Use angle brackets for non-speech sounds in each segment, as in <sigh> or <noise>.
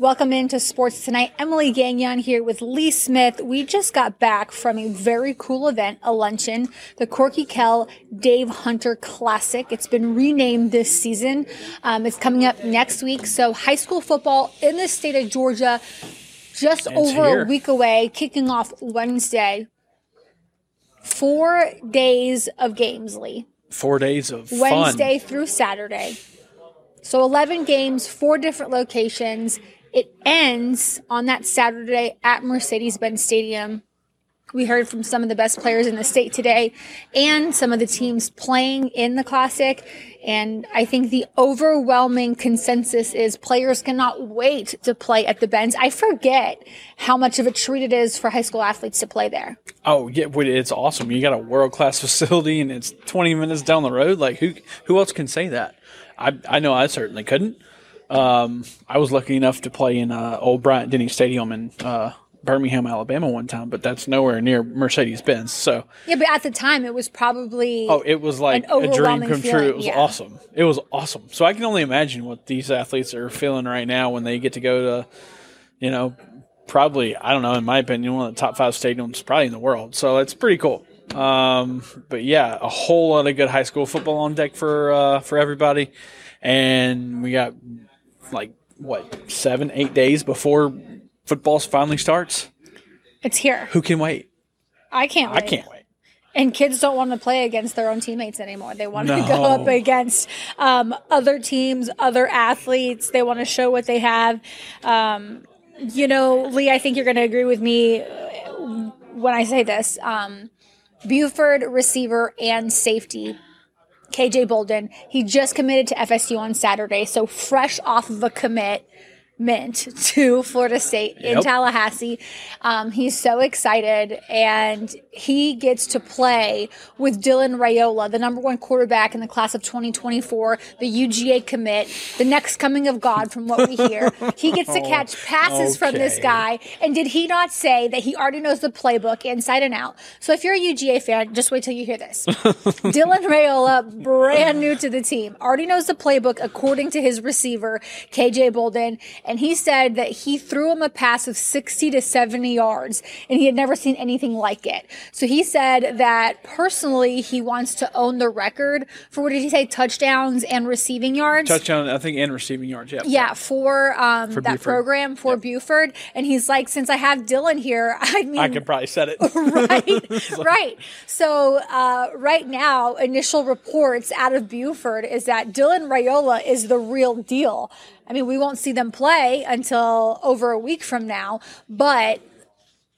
Welcome into Sports Tonight. Emily Gagnon here with Lee Smith. We just got back from a very cool event, a luncheon, the Corky Kell Dave Hunter Classic. It's been renamed this season. Um, it's coming up next week. So high school football in the state of Georgia, just It's over here. a week away, kicking off Wednesday. Four days of games, Lee. Four days of Wednesday fun. through Saturday. So 11 games, four different locations. It ends on that Saturday at Mercedes Benz Stadium. We heard from some of the best players in the state today and some of the teams playing in the Classic. And I think the overwhelming consensus is players cannot wait to play at the Benz. I forget how much of a treat it is for high school athletes to play there. Oh yeah, it's awesome. You got a world class <laughs> facility, and it's twenty minutes down the road. Like who who else can say that? I I know I certainly couldn't. Um, I was lucky enough to play in uh, old Bryant Denny Stadium in uh, Birmingham, Alabama, one time, but that's nowhere near Mercedes Benz. So Yeah, but at the time it was probably oh, it was like a dream come true. It was yeah. awesome. It was awesome. So I can only imagine what these athletes are feeling right now when they get to go to, you know, probably I don't know. In my opinion, one of the top five stadiums probably in the world. So it's pretty cool. Um, but yeah, a whole lot of good high school football on deck for uh, for everybody, and we got like what seven, eight days before football finally starts. it's here. Who can wait? I can't wait. I can't wait. And kids don't want to play against their own teammates anymore. They want to go up against um, other teams, other athletes. They want to show what they have. Um, you know, Lee, I think you're going to agree with me uh, when I say this. Um, Buford receiver and safety. KJ Bolden, he just committed to FSU on Saturday, so fresh off of a commit mint to Florida State in Yep. Tallahassee. Um, he's so excited, and he gets to play with Dylan Raiola, the number one quarterback in the class of 2024, the UGA commit, the next coming of God, from what we hear. he gets to <laughs> catch passes from this guy. And did he not say that he already knows the playbook inside and out? So if you're a UGA fan, just wait till you hear this. <laughs> Dylan Raiola, brand new to the team, already knows the playbook according to his receiver, KJ Bolden. And he said that he threw him a pass of 60 to 70 yards and he had never seen anything like it. So he said that personally, he wants to own the record for what did he say, touchdowns and receiving yards? Touchdown, I think, and receiving yards. Yeah. Yeah, for um, that Buford. program for Buford, and he's like, since I have Dylan here, <laughs> I mean, I could probably set it. <laughs> right, <laughs> right. So uh, right now, initial reports out of Buford is that Dylan Raiola is the real deal. I mean, we won't see them play until over a week from now, but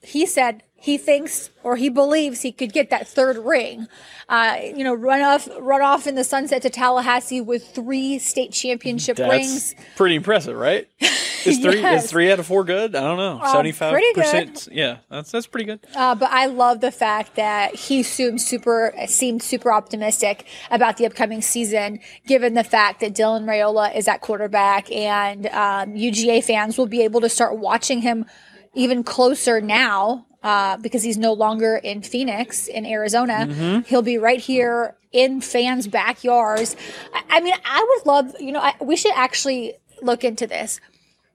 he said he thinks or he believes he could get that third ring. Uh, you know, run off, run off in the sunset to Tallahassee with three state championship That's rings. pretty impressive, right? <laughs> Is three Yes. is three out of four good? I don't know. Seventy five percent. Yeah, that's that's pretty good. Uh, but I love the fact that he seemed super seemed super optimistic about the upcoming season, given the fact that Dylan Raiola is at quarterback, and um, UGA fans will be able to start watching him even closer now uh, because he's no longer in Phoenix in Arizona. He'll be right here in fans' backyards. I, I mean, I would love you know I, we should actually look into this.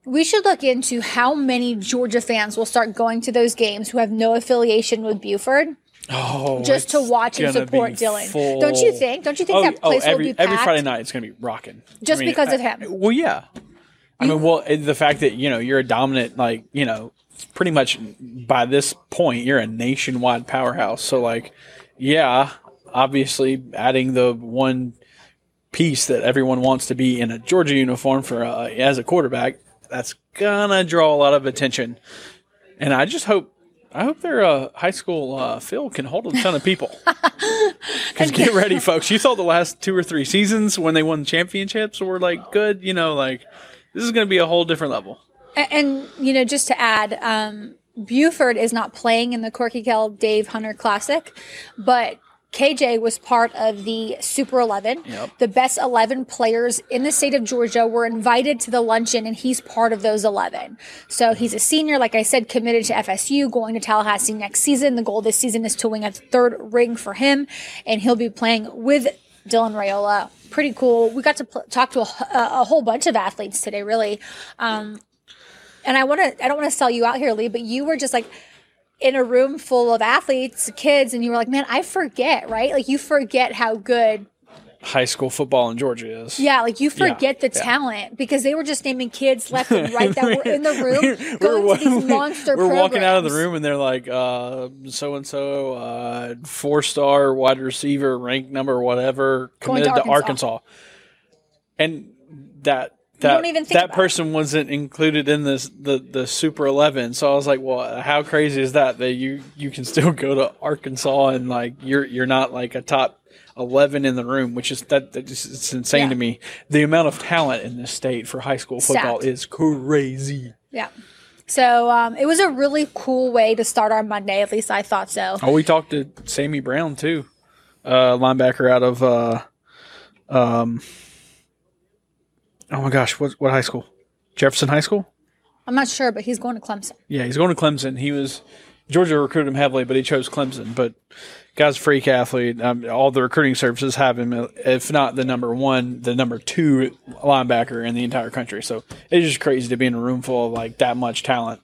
We should look into how many Georgia fans will start going to those games who have no affiliation with Buford Oh, just to watch and support Dylan. full. Don't you think? Don't you think Oh, that place oh, every will be packed? every? Friday night it's gonna be rocking. Just because of him. Well, yeah. I mean, well, the fact that you know you're a dominant, like you know, pretty much by this point you're a nationwide powerhouse. So, like, yeah, obviously adding the one piece that everyone wants to be in a Georgia uniform for uh, as a quarterback, that's gonna draw a lot of attention. And I just hope. I hope their uh, high school uh, field can hold a ton of people. <laughs> Because get ready, folks. You thought the last two or three seasons when they won championships were like good. You know, like this is going to be a whole different level. And, you know, just to add, um, Buford is not playing in the Corky Kell Dave Hunter Classic, but KJ was part of the Super 11. Yep. The best 11 players in the state of Georgia were invited to the luncheon, and he's part of those 11. So he's a senior, like I said, committed to FSU, going to Tallahassee next season. The goal this season is to win a third ring for him, and he'll be playing with Dylan Raiola. Pretty cool. We got to pl- talk to a, a whole bunch of athletes today, really. Um, and I want to I don't want to sell you out here, Lee, but you were just like in a room full of athletes, kids, and you were like, man, I forget, right? Like you forget how good High school football in Georgia is. yeah, like you forget the yeah. talent because they were just naming kids left and <laughs> right that were in the room going to these monster we're walking out of the room and they're like, uh, so and uh, so, four star wide receiver, rank number whatever, to committed to Arkansas. Arkansas. And that that don't even think that person wasn't included in this the the Super Eleven. So I was like, well, how crazy is that that you you can still <laughs> go to Arkansas and like you're you're not like a top. 11 in the room, which is that, that just, it's insane Yeah. to me. The amount of talent in this state for high school football Stacked. is crazy. Yeah. So um, it was a really cool way to start our Monday. At least I thought so. Oh, we talked to Sammy Brown too, uh, linebacker out of, uh, um, oh my gosh, what what high school? Jefferson High School. I'm not sure, but he's going to Clemson. Yeah, he's going to Clemson. He was Georgia recruited him heavily, but he chose Clemson. But guy's a freak athlete. Um, all the recruiting services have him, if not the number one, the number two linebacker in the entire country. So it's just crazy to be in a room full of like that much talent.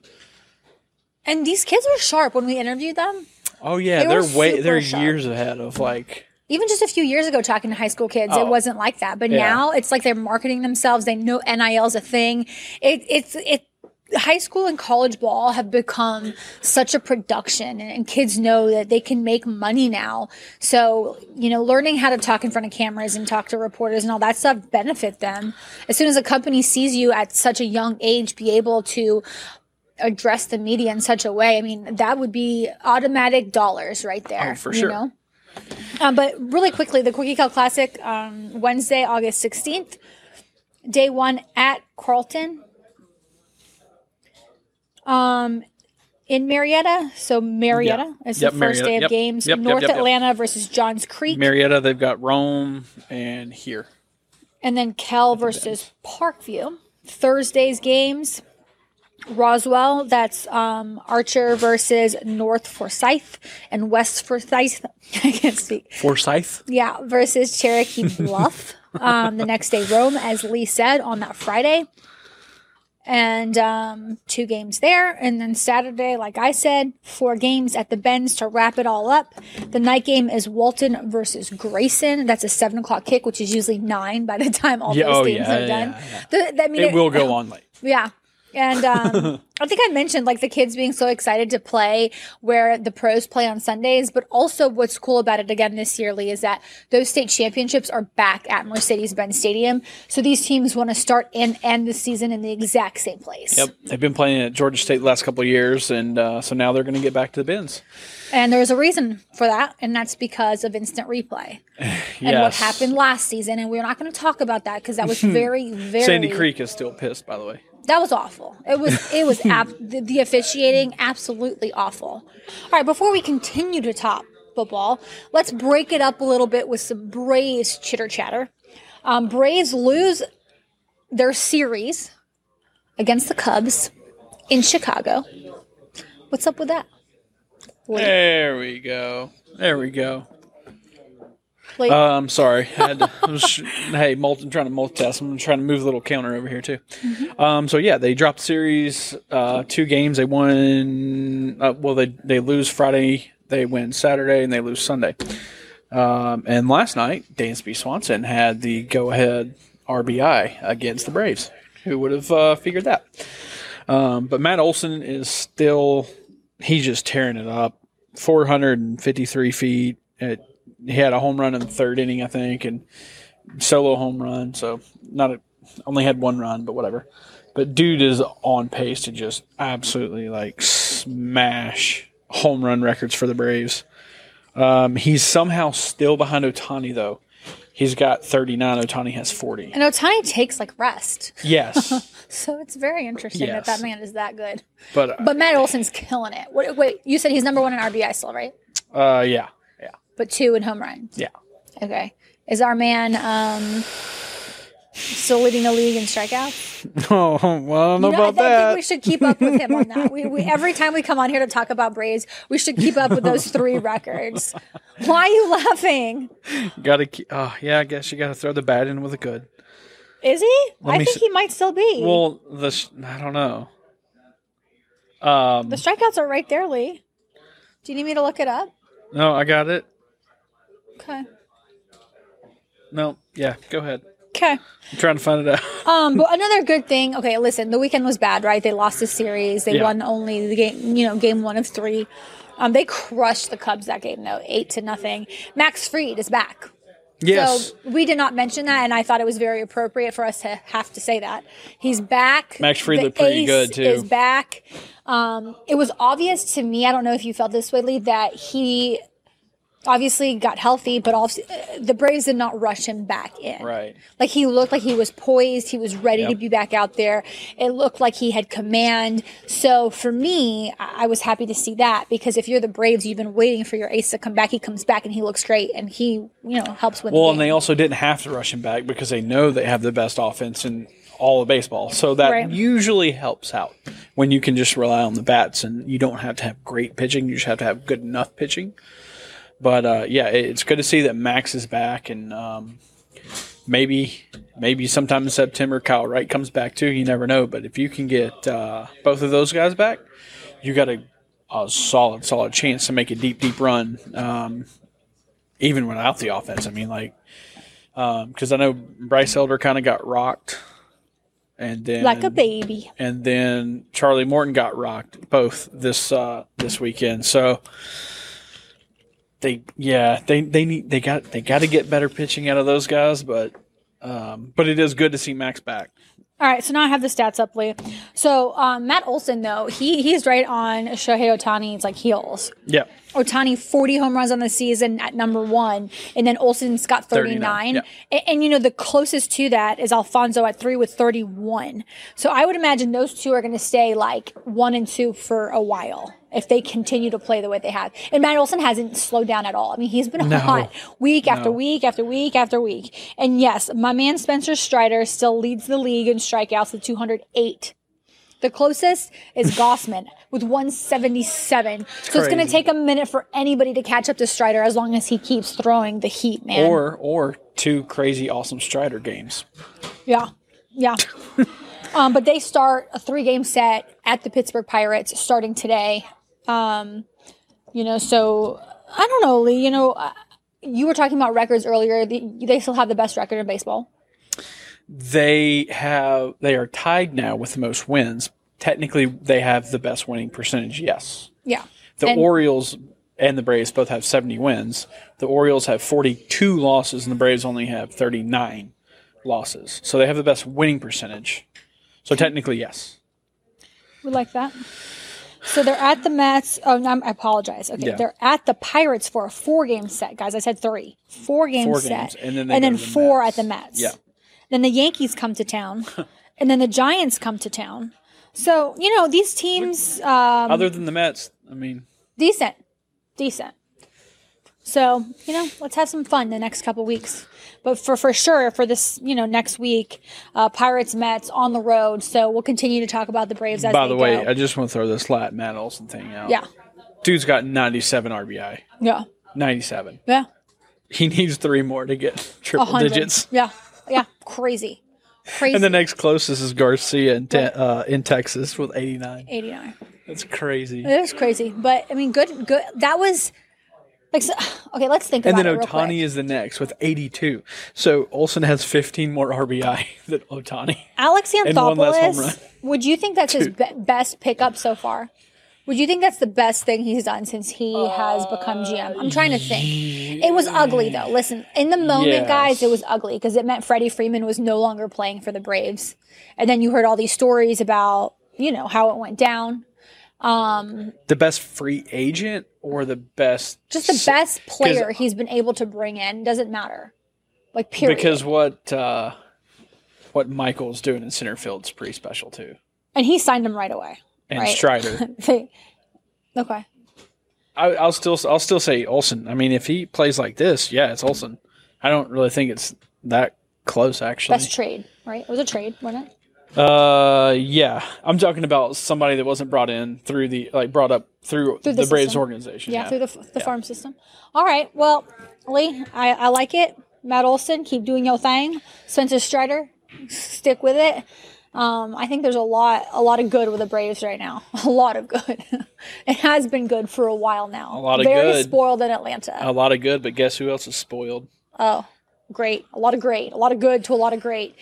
And these kids were sharp when we interviewed them. Oh yeah, They are way they're sharp. years ahead of like Even just a few years ago, talking to high school kids, Oh. it wasn't like that. But Yeah. now it's like they're marketing themselves. They know NIL's a thing. It, it's it. High school and college ball have become such a production, and, kids know that they can make money now. So you know, learning how to talk in front of cameras and talk to reporters and all that stuff benefit them. As soon as a company sees you at such a young age, be able to address the media in such a way. I mean, that would be automatic dollars right oh, there. Oh, for you sure. know? Um, but really quickly, the Corky Kell Classic, um, Wednesday, August 16th. Day one at Carlton. Um, in Marietta. So Marietta is Yep, the first Marietta. day of Yep. games. Yep, North. Atlanta versus Johns Creek. Marietta. They've got Rome and here. and then Cal versus Parkview. Thursday's games. Roswell, that's um, Archer versus North Forsyth and West Forsyth. <laughs> I can't speak. Forsyth. Yeah, versus Cherokee <laughs> Bluff. um, the next day, Rome, as Lee said, on that Friday. And um, two games there. And then Saturday, like I said, four games at the Benz to wrap it all up. The night game is Walton versus Grayson. That's a seven o'clock kick, which is usually nine by the time all Yeah, those oh, games yeah, are yeah, done. yeah. The- I mean, It will go on late. yeah. And um, <laughs> I think I mentioned like the kids being so excited to play where the pros play on Sundays. But also, what's cool about it again this year, Lee, is that those state championships are back at Mercedes Benz Stadium. So these teams want to start and end the season in the exact same place. Yep, they've been playing at Georgia State the last couple of years, and uh, so now they're going to get back to the Benz. And there's a reason for that, and that's because of instant replay <sighs> and what happened last season. And we're not going to talk about that because that was very, <laughs> very Sandy Creek is still pissed, by the way. That was awful. It was it was <laughs> ab- the, the officiating absolutely awful. All right, before we continue to top football, let's break it up a little bit with some Braves chitter chatter. Um, Braves lose their series against the Cubs in Chicago. What's up with that? There we go. There we go. Like, Uh, I'm sorry. I had to, I was, hey, multi, I'm trying to multitask. I'm trying to move the little counter over here too. Um, so yeah, they dropped series, uh, two games. They won. Uh, well, they they lose Friday. They win Saturday, and they lose Sunday. Um, and last night, Dansby Swanson had the go-ahead RBI against the Braves. Who would have uh, figured that? Um, but Matt Olson is still. He's just tearing it up. 453 feet. It, he had a home run in the third inning, I think, and solo home run. So not a, only had one run, but whatever. But dude is on pace to just absolutely like smash home run records for the Braves. Um, he's somehow still behind Ohtani though. He's got 39. Ohtani has 40. and Ohtani takes like rest, Yes, <laughs> so it's very interesting that Yes. that man is that good. but uh, But Matt Olson's killing it. What, wait, you said he's number one in RBI still, right? uh, yeah, But two in home runs. yeah. Okay. Is our man um still leading the league in strikeouts? <laughs> Oh, well, I don't know know, I, about th- I think we should keep up with him on that. <laughs> We, we every time we come on here to talk about Braves, we should keep up with those three records. Why are you laughing? Got to. keep. Oh, yeah. I guess you got to throw the bad in with the good. Is he? I think see- he might still be. Well, the sh- I don't know. Um, The strikeouts are right there, Lee. Do you need me to look it up? no, I got it. Okay. No, yeah, go ahead. Okay. I'm trying to find it out. <laughs> Um, but another good thing. Okay, listen, the weekend was bad, right? They lost the series. They Yeah. won only the game, you know, game one of three. Um, they crushed the Cubs that game, though, eight to nothing. Max Fried is back. yes, So we did not mention that, and I thought it was very appropriate for us to have to say that he's back. Max Fried looked pretty good, too. Is back. Um, it was obvious to me. I don't know if you felt this way, Lee, that he obviously got healthy, but also the Braves did not rush him back in. right. Like he looked like he was poised, he was ready to be back out there. It looked like he had command. So for me, I I was happy to see that because if you're the Braves, you've been waiting for your ace to come back. He comes back and he looks great, and he you know helps win. Well, the and they also didn't have to rush him back because they know they have the best offense in all of baseball. So that Right. usually helps out when you can just rely on the bats and you don't have to have great pitching. You just have to have good enough pitching. But uh, yeah, it's good to see that Max is back and um, maybe maybe sometime in September Kyle Wright comes back too. You never know. But if you can get uh, both of those guys back, you got a, a solid solid chance to make a deep deep run. Um, even without the offense, I mean, like, because I know Bryce Elder kind of got rocked, and then like a baby. and then Charlie Morton got rocked both this uh, this weekend. So they yeah they they need they got they got to get better pitching out of those guys, but um, but it is good to see Max back. All right, so now I have the stats up, Lee. So um, Matt Olson, though, he he's right on Shohei Ohtani's like heels. Yeah, Ohtani 40 home runs on the season at number one, and then Olson's got 39. 39, yeah. and, and, you know, the closest to that is Alonso at three with 31. So I would imagine those two are going to stay like one and two for a while if they continue to play the way they have. And Matt Olson hasn't slowed down at all. I mean, he's been No. hot week after No. week after week after week. And yes, my man Spencer Strider still leads the league in strikeouts with 208. The closest is <laughs> Gausman with 177. So it's going to take a minute for anybody to catch up to Strider as long as he keeps throwing the heat, man. or or two crazy awesome Strider games. yeah, yeah. <laughs> um, but they start a three-game set at the Pittsburgh Pirates starting today. Um, you know, so I don't know, Lee. You know, you were talking about records earlier. The, they still have the best record in baseball. They have they are tied now with the most wins. Technically, they have the best winning percentage. Yes. Yeah. The And- Orioles and the Braves both have 70 wins. The Orioles have 42 losses, and the Braves only have 39 losses. So they have the best winning percentage. So technically, yes. We like that. So they're at the Mets. Oh, no, I apologize. Okay, Yeah. they're at the Pirates for a four-game set, guys. I said three, four-game Four set, games, and then they go to the four Mets. at the Mets. Yeah. Then the Yankees come to town, <laughs> and then the Giants come to town. So you know these teams um, Other than the Mets, I mean, decent, decent. So you know, let's have some fun the next couple weeks. But for for sure, for this you know next week, uh, Pirates Mets on the road. So we'll continue to talk about the Braves as by the way, go. I just want to throw this lat Matt Olson thing out. yeah, Dude's got 97 RBI. yeah, 97. yeah. He needs three more to get <laughs> triple 100. digits. Yeah, yeah, crazy, crazy. <laughs> And the next closest is Garcia in, te- uh, in Texas with 89. 89. That's crazy. It is crazy, but I mean, good, good. That was like, so, <sighs> okay. Let's think And about then it real quick. Ohtani is the next with 82. So Olson has 15 more RBI <laughs> than Ohtani. Alex and one less home run. Anthopoulos. Would you think that's his be- best pickup so far? Would you think that's the best thing he's done since he has become GM? I'm trying to think. It was ugly though. Listen, in the moment, Yes. guys, it was ugly because it meant Freddie Freeman was no longer playing for the Braves, and then you heard all these stories about you know how it went down. The best free agent or the best Just the best player he's been able to bring in doesn't matter. Like period. because what uh, what Michael's doing in center field is pretty special too. and he signed him right away. And Right. Strider. <laughs> They- okay. I, I'll still I'll still say Olson. I mean, if he plays like this, yeah, it's Olson. I don't really think it's that close actually. Best trade, right? It was a trade, wasn't it? Uh, yeah, I'm talking about somebody that wasn't brought in through the like brought up through, Through the, the Braves organization. Yeah, through the, the farm system. All right. Well, Lee, I, I like it. Matt Olson, keep doing your thing. Spencer Strider, stick with it. Um, I think there's a lot, a lot of good with the Braves right now. <laughs> A lot of good. <laughs> it has been good for a while now. A lot of Very good. spoiled in Atlanta. A lot of good, but guess who else is spoiled? oh, great. A lot of great. A lot of good to a lot of great.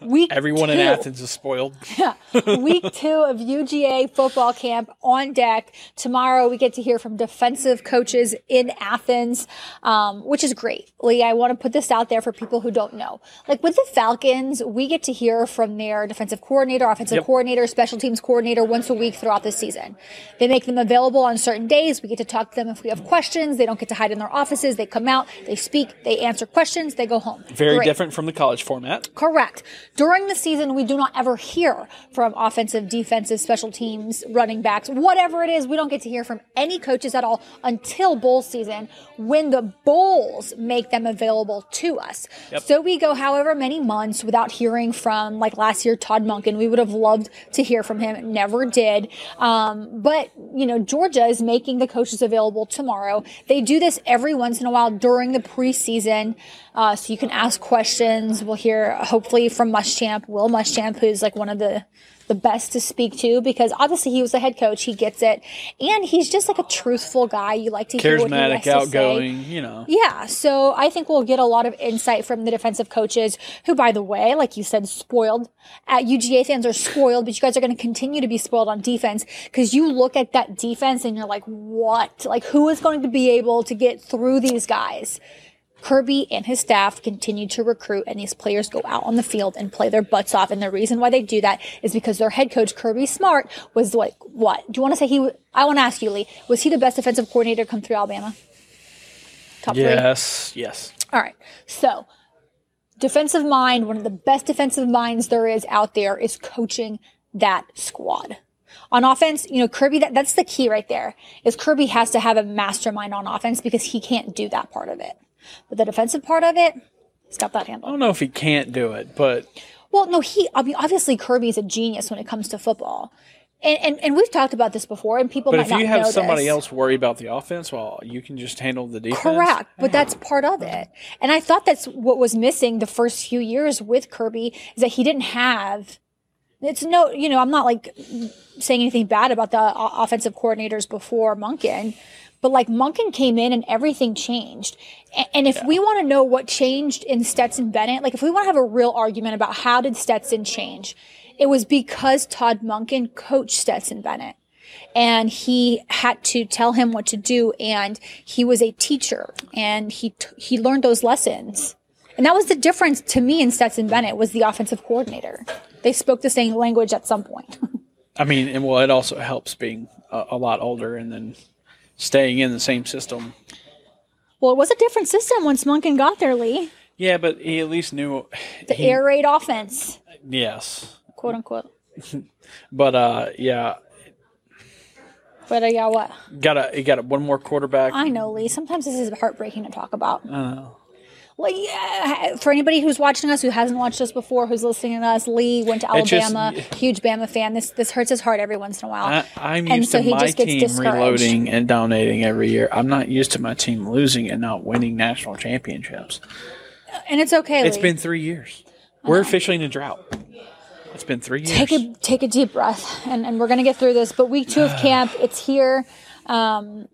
Week Everyone in. Athens is spoiled. <laughs> yeah, Week two of UGA football camp on deck. Tomorrow we get to hear from defensive coaches in Athens, um, which is great. Lee, I want to put this out there for people who don't know. Like with the Falcons, we get to hear from their defensive coordinator, offensive Yep. coordinator, special teams coordinator once a week throughout the season. They make them available on certain days. We get to talk to them if we have questions. They don't get to hide in their offices. They come out, they speak, they answer questions, they go home. Very Great. different from the college format. Correct. During the season, we do not ever hear from offensive, defensive, special teams, running backs, whatever it is. We don't get to hear from any coaches at all until bowl season when the bowls make them available to us. Yep. So we go however many months without hearing from, like last year, Todd Monken. We would have loved to hear from him. Never did. Um, but, you know, Georgia is making the coaches available tomorrow. They do this every once in a while during the preseason. Uh, so you can ask questions. We'll hear hopefully from Muschamp, Will Muschamp, who's like one of the the best to speak to because obviously he was the head coach. He gets it, and he's just like a truthful guy. You like to hear what he has Charismatic, to say. outgoing, you know. Yeah, so I think we'll get a lot of insight from the defensive coaches, who, by the way, like you said, spoiled. At UGA fans are spoiled, but you guys are going to continue to be spoiled on defense because you look at that defense and you're like, what? Like, who is going to be able to get through these guys? Kirby and his staff continue to recruit, and these players go out on the field and play their butts off. And the reason why they do that is because their head coach Kirby Smart was like, what? Do you want to say he? I want to ask you, Lee. Was he the best defensive coordinator come through Alabama? Top three. Yes, yes. All right. So, defensive mind, one of the best defensive minds there is out there is coaching that squad. On offense, you know, Kirby, that, that's the key right there, is Kirby has to have a mastermind on offense because he can't do that part of it. But the defensive part of it, he's got that handle. I don't know if he can't do it, but Well, no, he, I mean, obviously Kirby's a genius when it comes to football. And, and, and we've talked about this before, and people but might if you have somebody this. else worry about the offense, well, you can just handle the defense. Correct, but that's part of it. And I thought that's what was missing the first few years with Kirby is that he didn't have. It's no, you know, I'm not like saying anything bad about the offensive coordinators before Monken, but like Monken came in and everything changed. And if we want to know what changed in Stetson Bennett, like if we want to have a real argument about how did Stetson change, it was because Todd Monken coached Stetson Bennett. And he had to tell him what to do and he was a teacher and he t- he learned those lessons. And that was the difference to me in Stetson Bennett was the offensive coordinator. They spoke the same language at some point. <laughs> I mean, and well, it also helps being a, a lot older and then staying in the same system. well it was a different system once Monken got there Lee. Yeah, but he at least knew. the he- air raid offense. Yes, quote unquote. <laughs> But uh, yeah, but I got what? Got a he got a, one more quarterback. I know Lee. Sometimes this is heartbreaking to talk about. Uh, Well, yeah, for anybody who's watching us who hasn't watched us before, who's listening to us, Lee went to It just- Alabama, huge Bama fan. This this hurts his heart every once in a while. I, I'm And used so to he my just gets team discouraged. reloading and dominating every year. I'm not used to my team losing and not winning national championships. and it's okay. It's Lee. been three years. We're officially in a drought. It's been three years. take a take a deep breath, and, and we're gonna get through this. But week two of <sighs> camp, it's here. Um,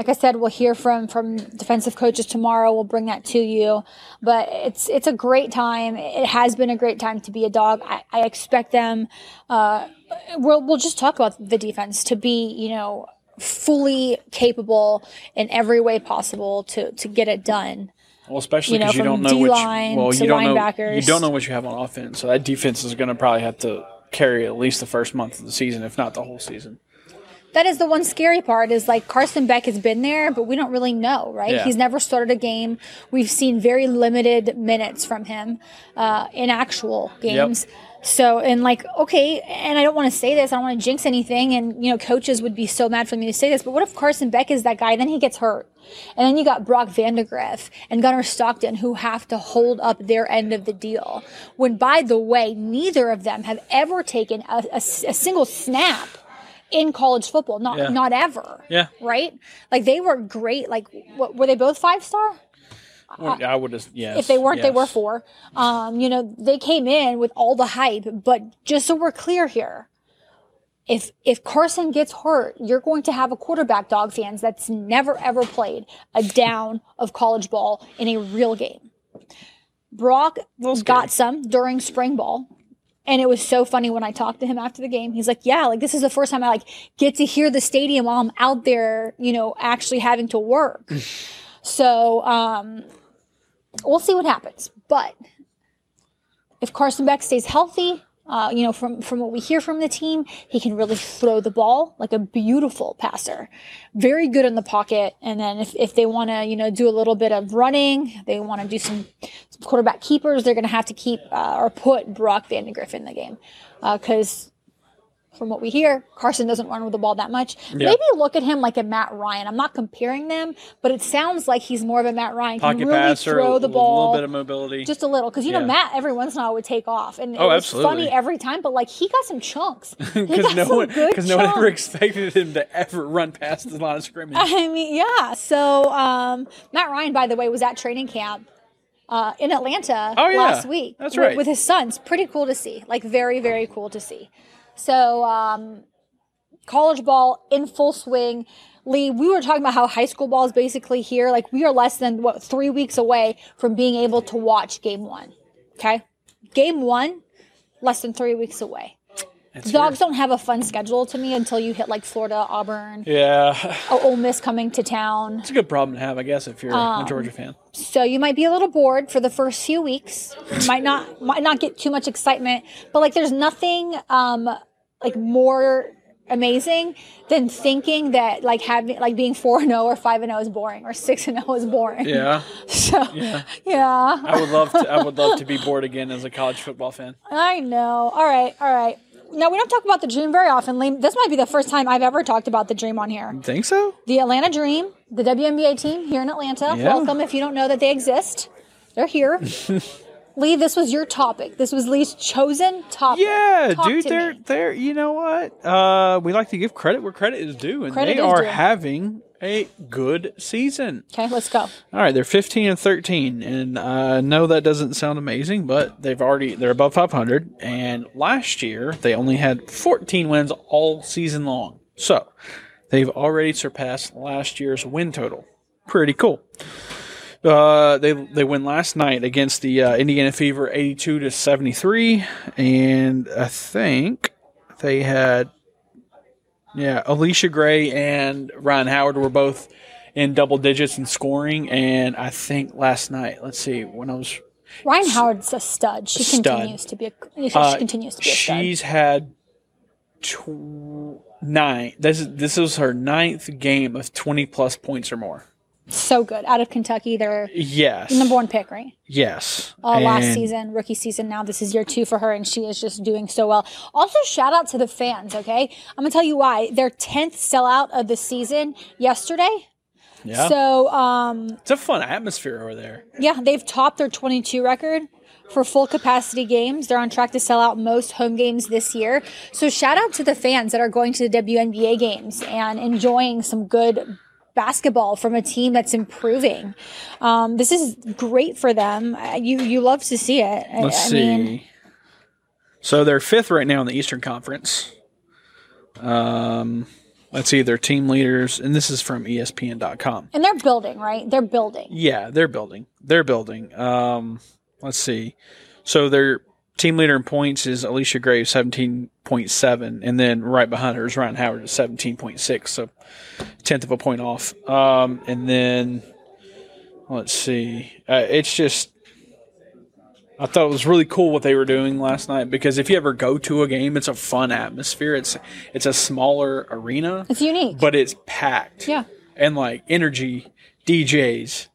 like I said, we'll hear from from defensive coaches tomorrow. We'll bring that to you. But it's it's a great time. It has been a great time to be a dog. I, I expect them. Uh, we'll we'll just talk about the defense to be you know fully capable in every way possible to to get it done. Well, especially you know, because you, don't know which. D-line Well, you don't know. You don't know what you have on offense. So that defense is going to probably have to carry at least the first month of the season, if not the whole season. That is the one scary part is like Carson Beck has been there, but we don't really know, right? Yeah. He's never started a game. We've seen very limited minutes from him uh, in actual games. So, and like, okay, and I don't want to say this, I don't want to jinx anything, and you know, coaches would be so mad for me to say this, but what if Carson Beck is that guy, then he gets hurt? And then you got Brock Vandegrift and Gunnar Stockton who have to hold up their end of the deal. When, by the way, neither of them have ever taken a single snap in college football. Not Yeah. not ever. Yeah. Right? Like they were great. Like what, were they both five star? I would have. Yes. if they weren't, they were four. Um, you know, they came in with all the hype, but just so we're clear here, if if Carson gets hurt, you're going to have a quarterback, dog fans, that's never ever played a down of college ball in a real game. Brock got some during spring ball. And it was so funny when I talked to him after the game. He's like, "Yeah, like this is the first time I like get to hear the stadium while I'm out there, you know, actually having to work." so, um, we'll see what happens. But if Carson Beck stays healthy, uh, you know, from from what we hear from the team, he can really throw the ball like a beautiful passer. Very good in the pocket. And then if, if they want to, you know, do a little bit of running, they want to do some, some quarterback keepers, they're going to have to keep uh, or put Brock Vandegrift in the game because. From what we hear, Carson doesn't run with the ball that much. Maybe look at him like a Matt Ryan. I'm not comparing them, but it sounds like he's more of a Matt Ryan. Pocket really passer, throw the ball, a little bit of mobility. just a little because you know Matt every once in a while would take off and it Oh, was absolutely. funny every time but like he got some chunks <laughs> because no one because no one ever expected him to ever run past the line of scrimmage. <laughs> I mean yeah so um, Matt Ryan by the way was at training camp uh, in Atlanta Oh, yeah. last week That's with, right. with his sons pretty cool to see like very very cool to see so um, college ball in full swing. Lee, we were talking about how high school ball is basically here. Like we are less than what three weeks away from being able to watch game one. Okay, game one, less than three weeks away. It's Dogs don't have a fun schedule to me until you hit like Florida, Auburn. Yeah, <laughs> oh, Ole Miss coming to town. it's a good problem to have, I guess, if you're Um, a Georgia fan. So you might be a little bored for the first few weeks. Might not might not get too much excitement, but like there's nothing um like more amazing than thinking that like having like being 4 and 0 or 5 and 0 is boring or 6 and 0 is boring. Yeah, <laughs> So yeah. yeah. I would love to. I would love to be <laughs> bored again as a college football fan. I know. All right, all right. Now we don't talk about the dream very often. This might be the first time I've ever talked about the dream on here. Think so? The Atlanta Dream, the WNBA team here in Atlanta. Yeah. Welcome if you don't know that they exist. They're here. <laughs> Lee, this was your topic. This was Lee's chosen topic. Yeah, Talk dude, to they're me. they're you know what? Uh we like to give credit where credit is due and Credit they is are due. having a good season. Okay, let's go. All right, they're 15 and 13 and I know that doesn't sound amazing, but they've already they're above 500 and last year they only had 14 wins all season long. So, they've already surpassed last year's win total. Pretty cool. Uh, they they win last night against the uh, Indiana Fever, eighty-two to seventy-three, and I think they had, yeah, Allisha Gray and Rhyne Howard were both in double digits in scoring, and I think last night, let's see, when I was Rhyne Howard's a stud. She Stud. continues to be a she uh, continues to be a stud. she's had tw- nine. This is this is her ninth game of twenty plus points or more. So good. Out of Kentucky, they're Yes, number one pick, right? yes. Uh, last season, rookie season. Now this is year two for her, and she is just doing so well. Also, shout out to the fans. Okay, I'm gonna tell you why. Their tenth sellout of the season yesterday. Yeah. So, um, It's a fun atmosphere over there. yeah, they've topped their 22 record for full capacity games. They're on track to sell out most home games this year. So, shout out to the fans that are going to the WNBA games and enjoying some good basketball from a team that's improving. Um, this is great for them. You you love to see it. Let's I see. mean, so they're fifth right now in the Eastern Conference. Um, let's see. They're team leaders, and this is from ESPN.com. and they're building, right? They're building. Yeah, they're building. They're building. Um, let's see. So their team leader in points is Allisha Graves, seventeen point seven, and then right behind her is Rhyne Howard at seventeen point six, so tenth of a point off. Um, and then let's see. Uh, it's just. I thought it was really cool what they were doing last night because if you ever go to a game, it's a fun atmosphere. It's it's a smaller arena, It's unique. but it's packed Yeah. and like energy, DJs,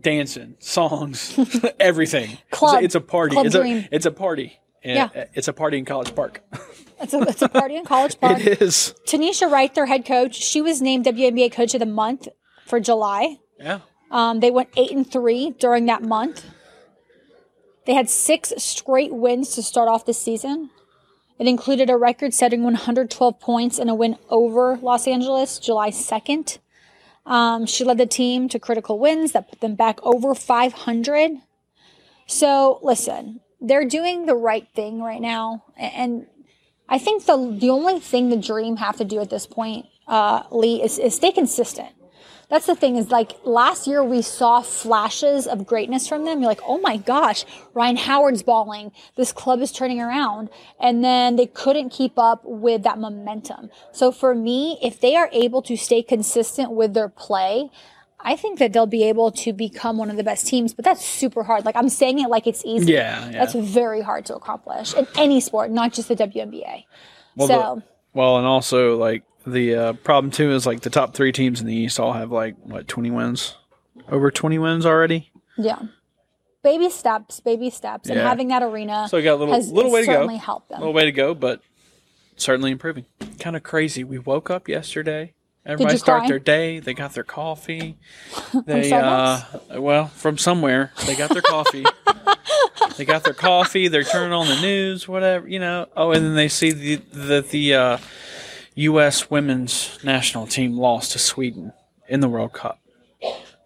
dancing, songs, <laughs> everything. Club. It's a, it's a party. It's a it's a party. And Yeah. It's a party in College Park. <laughs> It's a, it's a party in College <laughs> Park. it is. Tanisha Wright, their head coach, she was named WNBA Coach of the Month for July. Yeah. Um, they went eight and three during that month. They had six straight wins to start off the season. It included a record setting 112 points and a win over Los Angeles July 2nd. Um, she led the team to critical wins that put them back over 500. So listen, they're doing the right thing right now, and I think the the only thing the Dream have to do at this point, uh, Lee, is, is stay consistent. That's the thing is like last year we saw flashes of greatness from them. You're like, oh my gosh, Rhyne Howard's balling. This club is turning around. And then they couldn't keep up with that momentum. So for me, if they are able to stay consistent with their play, I think that they'll be able to become one of the best teams, but that's super hard. Like I'm saying it like it's easy. Yeah, yeah. That's very hard to accomplish in any sport, not just the WNBA. Well, so the- well, and also like the uh, problem too is like the top three teams in the East all have like what twenty wins, over twenty wins already. yeah. Baby steps, baby steps, and Yeah. having that arena So we got a little has, little way to go, certainly helped them. little way to go, but certainly improving. Kind of crazy. We woke up yesterday. Everybody you start cry? their day. They got their coffee. <laughs> They uh, well from somewhere they got their coffee. <laughs> they got their coffee. They're turning on the news, whatever you know. Oh, and then they see the the the uh, U.S. women's national team lost to Sweden in the World Cup.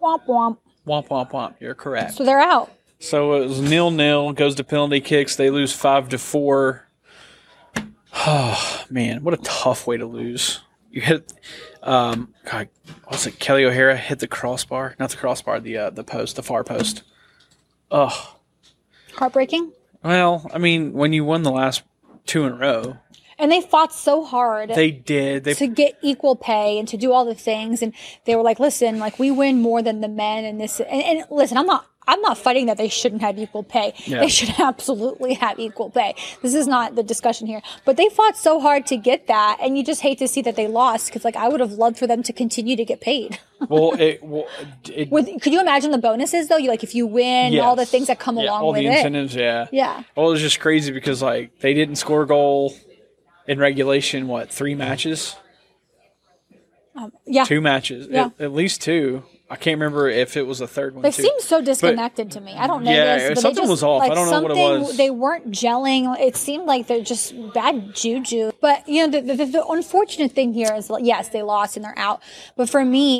Womp womp. Womp womp womp. You're correct. So they're out. So it was nil nil. Goes to penalty kicks. They lose five to four. Oh <sighs> man, what a tough way to lose. You hit, um, God, what's it? Kelly O'Hara hit the crossbar, not the crossbar, the uh, the post, the far post. Oh Heartbreaking. well, I mean, when you won the last two in a row, And they fought so hard they did. They to get equal pay and to do all the things. And they were like, listen, like we win more than the men and this. And, and listen, I'm not. I'm not fighting that they shouldn't have equal pay. Yeah. They should absolutely have equal pay. This is not the discussion here. But they fought so hard to get that, and you just hate to see that they lost because, like, I would have loved for them to continue to get paid. <laughs> well, it, well, it With could you imagine the bonuses though? You like if you win, all the things that come Yeah, along all with the it. incentives. Yeah, Yeah. Well, it was just crazy because like they didn't score a goal in regulation. What three matches? Um, yeah. Two matches, Yeah. at, at least two. I can't remember if it was a third one. They too. seem so disconnected to me. I don't know Yeah, this, but something they just, was off. Like I don't know what it something, was. They weren't gelling. It seemed like they're just bad juju. But you know, the, the, the unfortunate thing here is, yes, they lost and they're out. But for me,